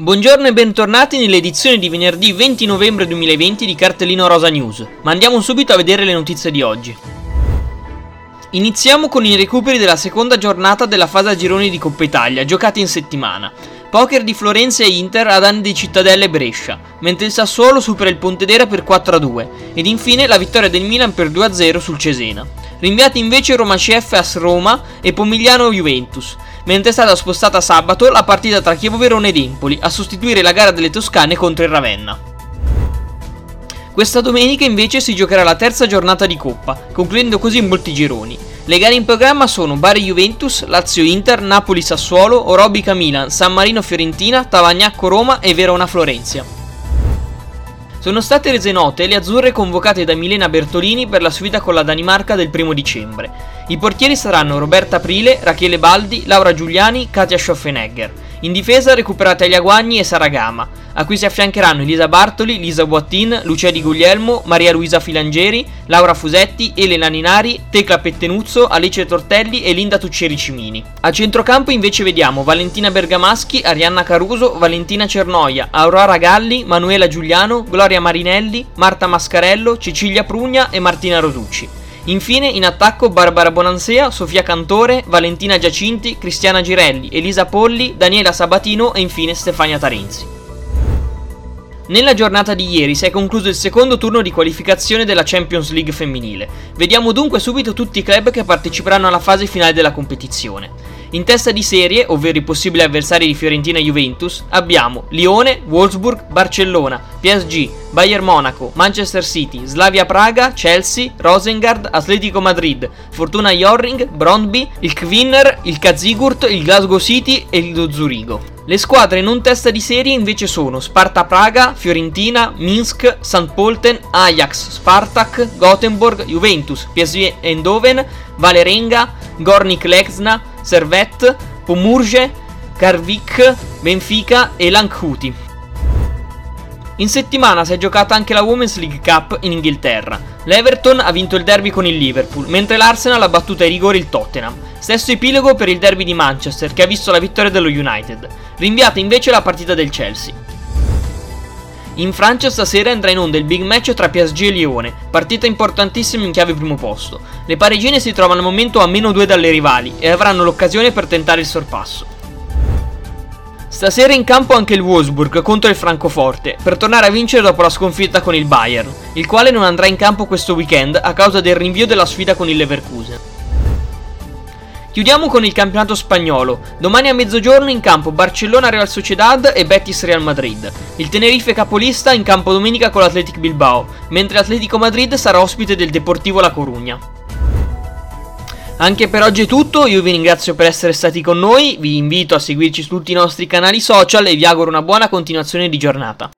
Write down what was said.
Buongiorno e bentornati nell'edizione di venerdì 20 novembre 2020 di Cartellino Rosa News, ma andiamo subito a vedere le notizie di oggi. Iniziamo con i recuperi della seconda giornata della fase a gironi di Coppa Italia, giocati in settimana. Poker di Florenza e Inter a danni di Cittadella e Brescia, mentre il Sassuolo supera il Pontedera per 4-2 ed infine la vittoria del Milan per 2-0 sul Cesena. Rinviati invece Roma CF AS Roma e Pomigliano Juventus, mentre è stata spostata sabato la partita tra Chievo Verona ed Empoli a sostituire la gara delle Toscane contro il Ravenna. Questa domenica invece si giocherà la terza giornata di Coppa, concludendo così molti gironi. Le gare in programma sono Bari Juventus, Lazio Inter, Napoli Sassuolo, Orobica Milan, San Marino Fiorentina, Tavagnacco Roma e Verona Florenzia. Sono state rese note le azzurre convocate da Milena Bertolini per la sfida con la Danimarca del primo dicembre. I portieri saranno Roberta Aprile, Rachele Baldi, Laura Giuliani, Katia Schoffenegger. In difesa recuperate Aglia Guagni e Saragama, a cui si affiancheranno Elisa Bartoli, Lisa Boattin, Lucia Di Guglielmo, Maria Luisa Filangeri, Laura Fusetti, Elena Ninari, Tecla Pettenuzzo, Alice Tortelli e Linda Tuccieri Cimini. A centrocampo invece vediamo Valentina Bergamaschi, Arianna Caruso, Valentina Cernoia, Aurora Galli, Manuela Giuliano, Gloria Marinelli, Marta Mascarello, Cecilia Prugna e Martina Rosucci. Infine in attacco Barbara Bonansea, Sofia Cantore, Valentina Giacinti, Cristiana Girelli, Elisa Polli, Daniela Sabatino e infine Stefania Tarenzi. Nella giornata di ieri si è concluso il secondo turno di qualificazione della Champions League femminile. Vediamo dunque subito tutti i club che parteciperanno alla fase finale della competizione. In testa di serie, ovvero i possibili avversari di Fiorentina e Juventus, abbiamo Lione, Wolfsburg, Barcellona, PSG, Bayern Monaco, Manchester City, Slavia Praga, Chelsea, Rosengard, Atletico Madrid, Fortuna Jorring, Brondby, il Kwinner, il Kazigurt, il Glasgow City e il Zurigo. Le squadre non testa di serie invece sono Sparta Praga, Fiorentina, Minsk, St. Polten, Ajax, Spartak, Gothenburg, Juventus, PSV Eindhoven, Valerenga, Gornik Lexna, Servette, Pomurge, Karvik, Benfica e Lankhuti. In settimana si è giocata anche la Women's League Cup in Inghilterra. L'Everton ha vinto il derby con il Liverpool, mentre l'Arsenal ha battuto ai rigori il Tottenham. Stesso epilogo per il derby di Manchester, che ha visto la vittoria dello United. Rinviata invece la partita del Chelsea. In Francia stasera andrà in onda il big match tra PSG e Lione, partita importantissima in chiave primo posto. Le parigine si trovano al momento a meno 2 dalle rivali e avranno l'occasione per tentare il sorpasso. Stasera in campo anche il Wolfsburg contro il Francoforte, per tornare a vincere dopo la sconfitta con il Bayern, il quale non andrà in campo questo weekend a causa del rinvio della sfida con il Leverkusen. Chiudiamo con il campionato spagnolo. Domani a mezzogiorno in campo Barcellona Real Sociedad e Betis Real Madrid. Il Tenerife capolista in campo domenica con l'Athletic Bilbao, mentre l'Atletico Madrid sarà ospite del Deportivo La Corugna. Anche per oggi è tutto, io vi ringrazio per essere stati con noi, vi invito a seguirci su tutti i nostri canali social e vi auguro una buona continuazione di giornata.